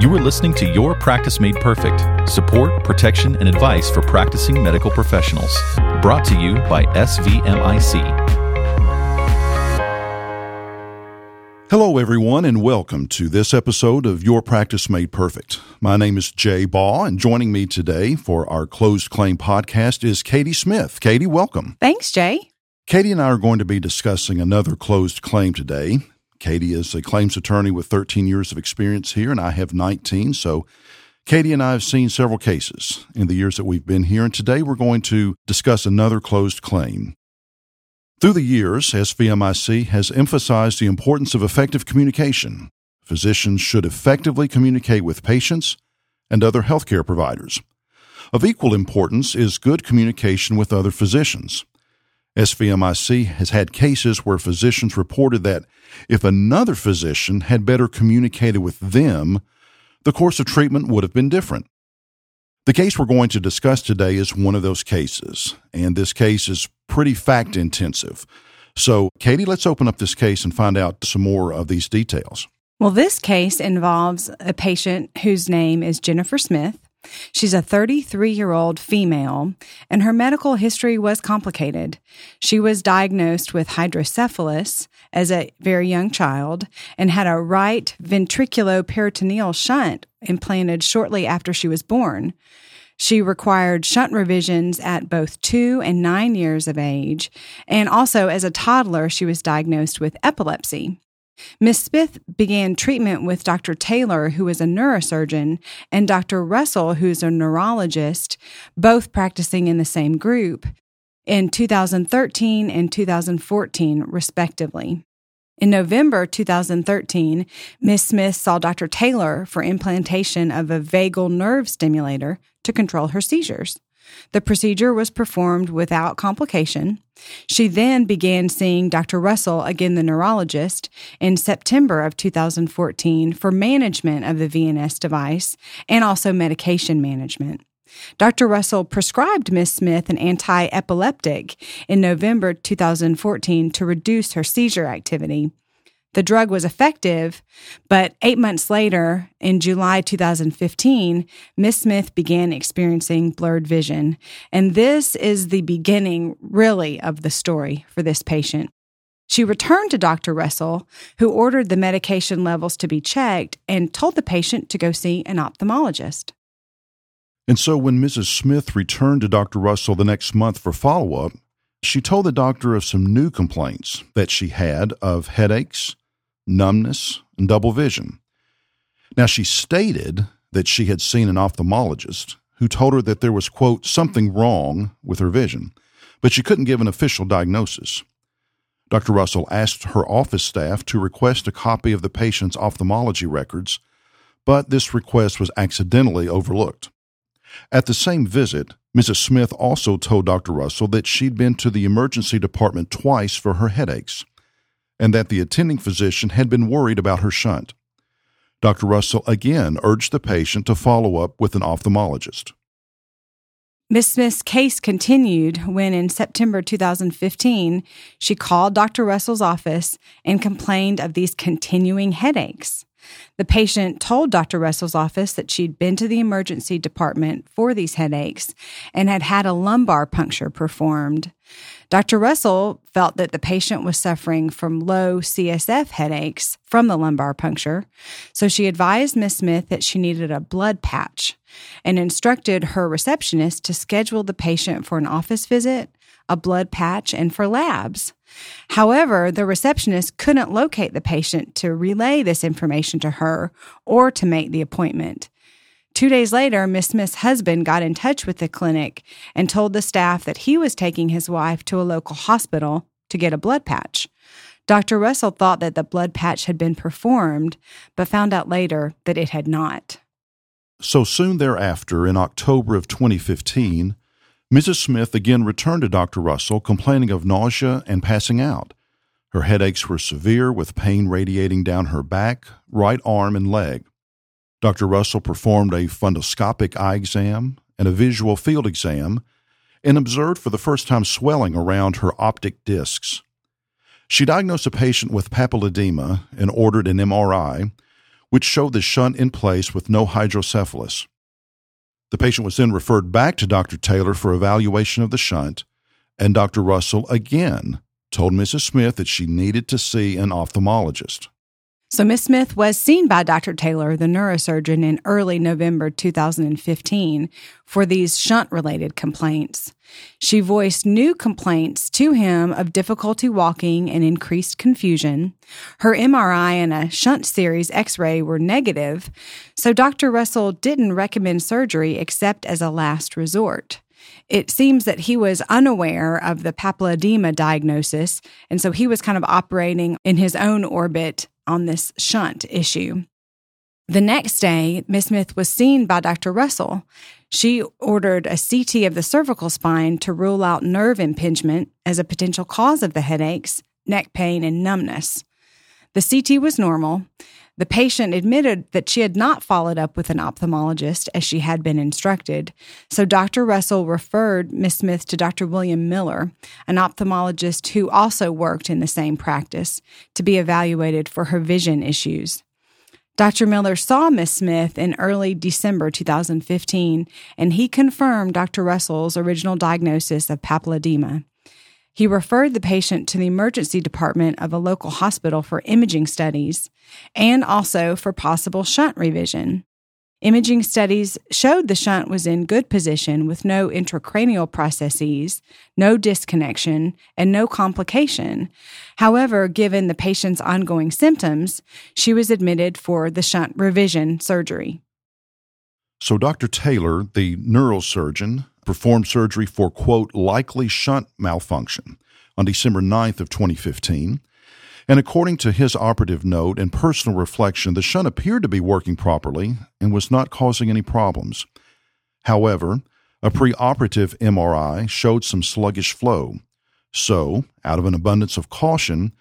You are listening to Your Practice Made Perfect support, protection, and advice for practicing medical professionals. Brought to you by SVMIC. Hello, everyone, and welcome to this episode of Your Practice Made Perfect. My name is Jay Baugh, and joining me today for our closed claim podcast is Katie Smith. Katie, welcome. Thanks, Jay. Katie and I are going to be discussing another closed claim today. Katie is a claims attorney with 13 years of experience here, and I have 19. So, Katie and I have seen several cases in the years that we've been here, and today we're going to discuss another closed claim. Through the years, SVMIC has emphasized the importance of effective communication. Physicians should effectively communicate with patients and other healthcare providers. Of equal importance is good communication with other physicians. SVMIC has had cases where physicians reported that if another physician had better communicated with them, the course of treatment would have been different. The case we're going to discuss today is one of those cases, and this case is pretty fact intensive. So, Katie, let's open up this case and find out some more of these details. Well, this case involves a patient whose name is Jennifer Smith. She's a 33 year old female, and her medical history was complicated. She was diagnosed with hydrocephalus as a very young child and had a right ventriculoperitoneal shunt implanted shortly after she was born. She required shunt revisions at both two and nine years of age, and also as a toddler, she was diagnosed with epilepsy. Ms. Smith began treatment with Dr. Taylor, who is a neurosurgeon, and Dr. Russell, who's a neurologist, both practicing in the same group, in 2013 and 2014, respectively. In November 2013, Ms. Smith saw Dr. Taylor for implantation of a vagal nerve stimulator to control her seizures. The procedure was performed without complication. She then began seeing Dr. Russell, again the neurologist, in September of 2014 for management of the VNS device and also medication management. Dr. Russell prescribed Miss Smith an anti epileptic in November 2014 to reduce her seizure activity. The drug was effective, but eight months later, in July 2015, Miss Smith began experiencing blurred vision. And this is the beginning, really, of the story for this patient. She returned to Dr. Russell, who ordered the medication levels to be checked and told the patient to go see an ophthalmologist. And so when Mrs. Smith returned to Dr. Russell the next month for follow up, she told the doctor of some new complaints that she had of headaches, numbness, and double vision. Now, she stated that she had seen an ophthalmologist who told her that there was, quote, something wrong with her vision, but she couldn't give an official diagnosis. Dr. Russell asked her office staff to request a copy of the patient's ophthalmology records, but this request was accidentally overlooked. At the same visit, Mrs. Smith also told Dr. Russell that she'd been to the emergency department twice for her headaches, and that the attending physician had been worried about her shunt. Dr. Russell again urged the patient to follow up with an ophthalmologist. Miss Smith's case continued when, in September 2015, she called Dr. Russell's office and complained of these continuing headaches. The patient told Dr. Russell's office that she'd been to the emergency department for these headaches and had had a lumbar puncture performed. Dr. Russell felt that the patient was suffering from low CSF headaches from the lumbar puncture, so she advised Miss Smith that she needed a blood patch and instructed her receptionist to schedule the patient for an office visit, a blood patch, and for labs. However, the receptionist couldn't locate the patient to relay this information to her or to make the appointment. Two days later, Miss Smith's husband got in touch with the clinic and told the staff that he was taking his wife to a local hospital to get a blood patch. Dr. Russell thought that the blood patch had been performed, but found out later that it had not. So soon thereafter, in October of 2015, Mrs. Smith again returned to Dr. Russell complaining of nausea and passing out. Her headaches were severe, with pain radiating down her back, right arm, and leg. Dr. Russell performed a fundoscopic eye exam and a visual field exam and observed for the first time swelling around her optic discs. She diagnosed a patient with papilledema and ordered an MRI, which showed the shunt in place with no hydrocephalus. The patient was then referred back to Dr. Taylor for evaluation of the shunt, and Dr. Russell again told Mrs. Smith that she needed to see an ophthalmologist. So, Miss Smith was seen by Dr. Taylor, the neurosurgeon, in early November 2015 for these shunt related complaints. She voiced new complaints to him of difficulty walking and increased confusion. Her MRI and a shunt series x ray were negative, so Dr. Russell didn't recommend surgery except as a last resort. It seems that he was unaware of the papilledema diagnosis, and so he was kind of operating in his own orbit on this shunt issue. The next day, Miss Smith was seen by Dr. Russell. She ordered a CT of the cervical spine to rule out nerve impingement as a potential cause of the headaches, neck pain, and numbness. The CT was normal. The patient admitted that she had not followed up with an ophthalmologist as she had been instructed, so Dr. Russell referred Miss Smith to Dr. William Miller, an ophthalmologist who also worked in the same practice, to be evaluated for her vision issues. Dr. Miller saw Miss Smith in early December 2015, and he confirmed Dr. Russell's original diagnosis of papilledema. He referred the patient to the emergency department of a local hospital for imaging studies and also for possible shunt revision. Imaging studies showed the shunt was in good position with no intracranial processes, no disconnection, and no complication. However, given the patient's ongoing symptoms, she was admitted for the shunt revision surgery. So, Dr. Taylor, the neurosurgeon, performed surgery for, quote, likely shunt malfunction on December 9th of 2015. And according to his operative note and personal reflection, the shunt appeared to be working properly and was not causing any problems. However, a preoperative MRI showed some sluggish flow. So, out of an abundance of caution,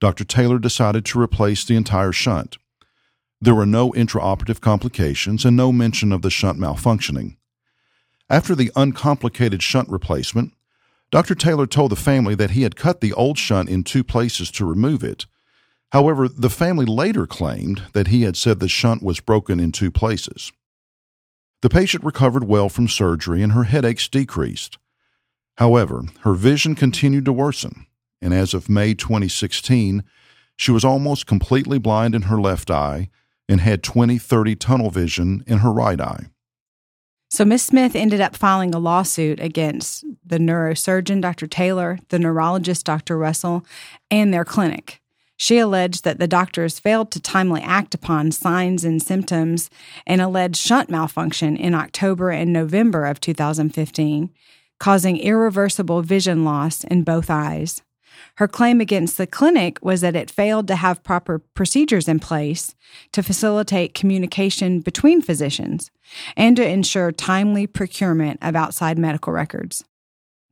Dr. Taylor decided to replace the entire shunt. There were no intraoperative complications and no mention of the shunt malfunctioning. After the uncomplicated shunt replacement, Dr. Taylor told the family that he had cut the old shunt in two places to remove it. However, the family later claimed that he had said the shunt was broken in two places. The patient recovered well from surgery and her headaches decreased. However, her vision continued to worsen, and as of May 2016, she was almost completely blind in her left eye and had 20 30 tunnel vision in her right eye. So Miss Smith ended up filing a lawsuit against the neurosurgeon, Dr. Taylor, the neurologist, Dr. Russell, and their clinic. She alleged that the doctors failed to timely act upon signs and symptoms and alleged shunt malfunction in October and November of 2015, causing irreversible vision loss in both eyes. Her claim against the clinic was that it failed to have proper procedures in place to facilitate communication between physicians and to ensure timely procurement of outside medical records.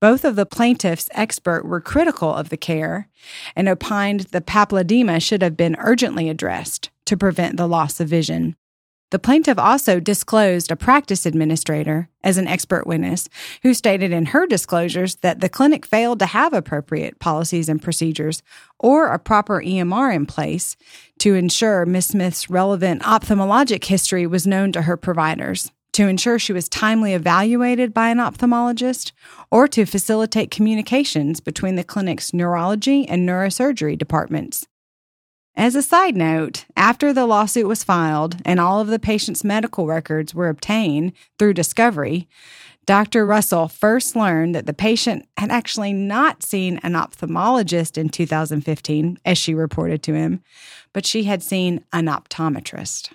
Both of the plaintiffs' expert were critical of the care and opined the papilledema should have been urgently addressed to prevent the loss of vision. The plaintiff also disclosed a practice administrator as an expert witness who stated in her disclosures that the clinic failed to have appropriate policies and procedures or a proper EMR in place to ensure Ms. Smith's relevant ophthalmologic history was known to her providers, to ensure she was timely evaluated by an ophthalmologist, or to facilitate communications between the clinic's neurology and neurosurgery departments. As a side note, after the lawsuit was filed and all of the patient's medical records were obtained through discovery, Dr. Russell first learned that the patient had actually not seen an ophthalmologist in 2015, as she reported to him, but she had seen an optometrist.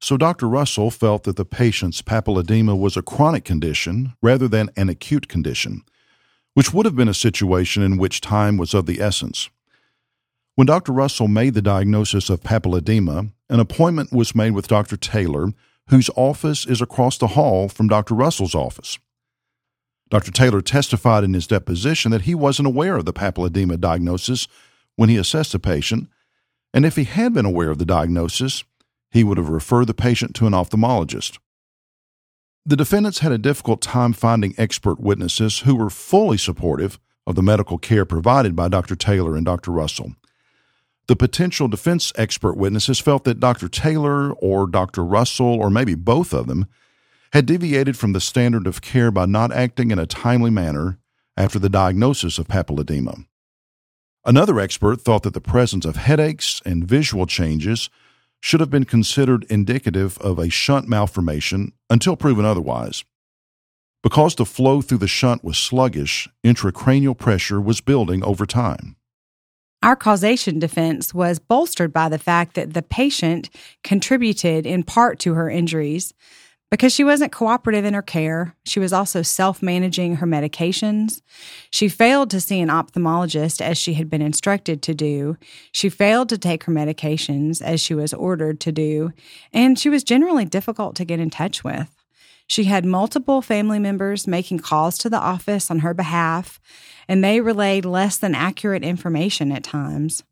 So Dr. Russell felt that the patient's papilledema was a chronic condition rather than an acute condition, which would have been a situation in which time was of the essence. When Dr. Russell made the diagnosis of papilledema, an appointment was made with Dr. Taylor, whose office is across the hall from Dr. Russell's office. Dr. Taylor testified in his deposition that he wasn't aware of the papilledema diagnosis when he assessed the patient, and if he had been aware of the diagnosis, he would have referred the patient to an ophthalmologist. The defendants had a difficult time finding expert witnesses who were fully supportive of the medical care provided by Dr. Taylor and Dr. Russell. The potential defense expert witnesses felt that Dr. Taylor or Dr. Russell, or maybe both of them, had deviated from the standard of care by not acting in a timely manner after the diagnosis of papilledema. Another expert thought that the presence of headaches and visual changes should have been considered indicative of a shunt malformation until proven otherwise. Because the flow through the shunt was sluggish, intracranial pressure was building over time. Our causation defense was bolstered by the fact that the patient contributed in part to her injuries because she wasn't cooperative in her care. She was also self managing her medications. She failed to see an ophthalmologist as she had been instructed to do. She failed to take her medications as she was ordered to do. And she was generally difficult to get in touch with. She had multiple family members making calls to the office on her behalf, and they relayed less than accurate information at times.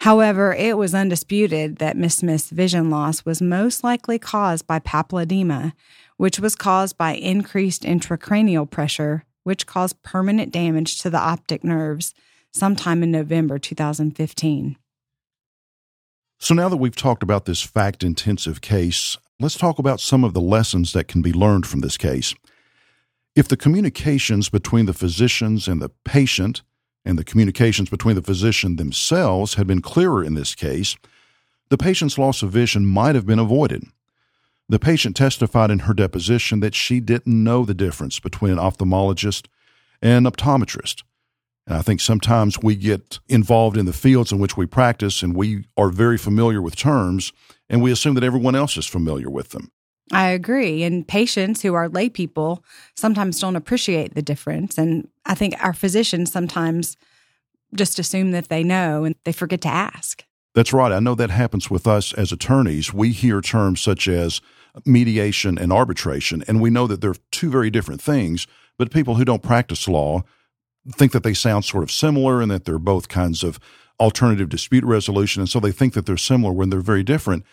However, it was undisputed that Miss Smith's vision loss was most likely caused by papilledema, which was caused by increased intracranial pressure, which caused permanent damage to the optic nerves sometime in November 2015. So, now that we've talked about this fact intensive case, let's talk about some of the lessons that can be learned from this case. If the communications between the physicians and the patient and the communications between the physician themselves had been clearer in this case, the patient's loss of vision might have been avoided. The patient testified in her deposition that she didn't know the difference between an ophthalmologist and an optometrist. And I think sometimes we get involved in the fields in which we practice and we are very familiar with terms and we assume that everyone else is familiar with them. I agree. And patients who are lay people sometimes don't appreciate the difference. And I think our physicians sometimes just assume that they know and they forget to ask. That's right. I know that happens with us as attorneys. We hear terms such as mediation and arbitration, and we know that they're two very different things, but people who don't practice law think that they sound sort of similar and that they're both kinds of alternative dispute resolution. And so they think that they're similar when they're very different.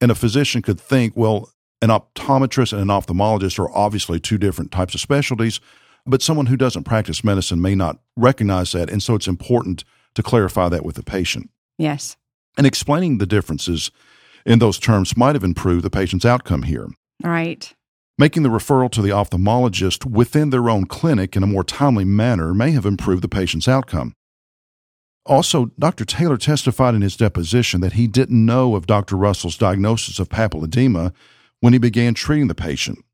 And a physician could think, well, an optometrist and an ophthalmologist are obviously two different types of specialties, but someone who doesn't practice medicine may not recognize that. And so it's important to clarify that with the patient. Yes. And explaining the differences in those terms might have improved the patient's outcome here. Right. Making the referral to the ophthalmologist within their own clinic in a more timely manner may have improved the patient's outcome. Also, Dr. Taylor testified in his deposition that he didn't know of Dr. Russell's diagnosis of papilledema when he began treating the patient.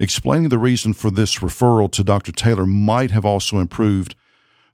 Explaining the reason for this referral to Dr. Taylor might have also improved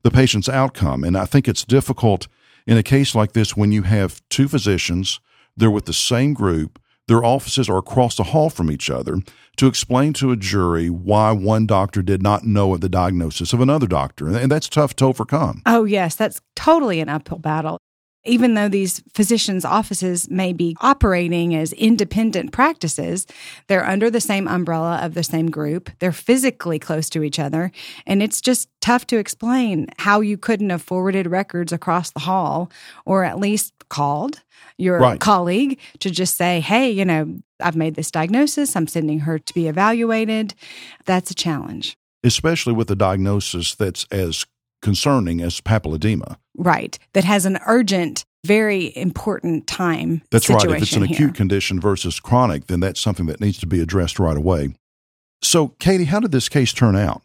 the patient's outcome. And I think it's difficult in a case like this when you have two physicians, they're with the same group, their offices are across the hall from each other, to explain to a jury why one doctor did not know of the diagnosis of another doctor. And that's tough to overcome. Oh, yes, that's totally an uphill battle even though these physicians' offices may be operating as independent practices, they're under the same umbrella of the same group. They're physically close to each other. And it's just tough to explain how you couldn't have forwarded records across the hall or at least called your right. colleague to just say, hey, you know, I've made this diagnosis. I'm sending her to be evaluated. That's a challenge. Especially with a diagnosis that's as concerning as papilledema. Right. That has an urgent, very important time. That's right. If it's an here. acute condition versus chronic, then that's something that needs to be addressed right away. So, Katie, how did this case turn out?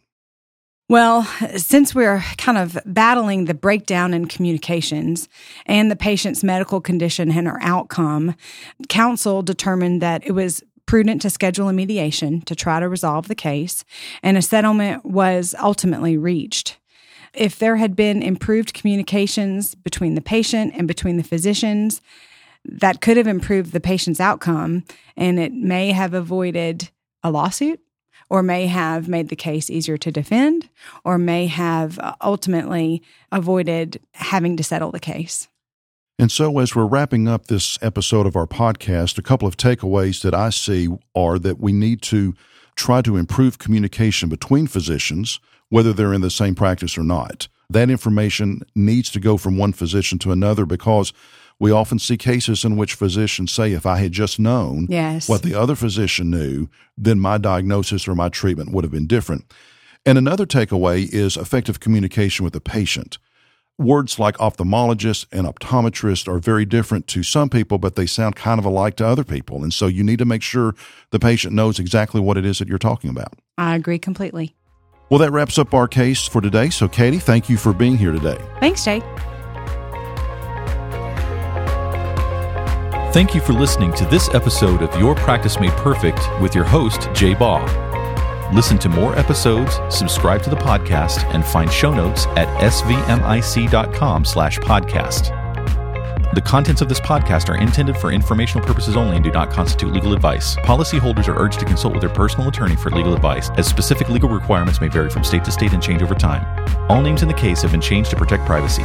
Well, since we're kind of battling the breakdown in communications and the patient's medical condition and her outcome, counsel determined that it was prudent to schedule a mediation to try to resolve the case, and a settlement was ultimately reached. If there had been improved communications between the patient and between the physicians, that could have improved the patient's outcome and it may have avoided a lawsuit or may have made the case easier to defend or may have uh, ultimately avoided having to settle the case. And so, as we're wrapping up this episode of our podcast, a couple of takeaways that I see are that we need to try to improve communication between physicians whether they're in the same practice or not. That information needs to go from one physician to another because we often see cases in which physicians say, if I had just known yes. what the other physician knew, then my diagnosis or my treatment would have been different. And another takeaway is effective communication with the patient. words like ophthalmologist and optometrist are very different to some people, but they sound kind of alike to other people. And so you need to make sure the patient knows exactly what it is that you're talking about. I agree completely. Well, that wraps up our case for today. So, Katie, thank you for being here today. Thanks, Jay. Thank you for listening to this episode of Your Practice Made Perfect with your host, Jay Baugh. Listen to more episodes, subscribe to the podcast, and find show notes at svmic.com slash podcast. The contents of this podcast are intended for informational purposes only and do not constitute legal advice. Policyholders are urged to consult with their personal attorney for legal advice, as specific legal requirements may vary from state to state and change over time. All names in the case have been changed to protect privacy.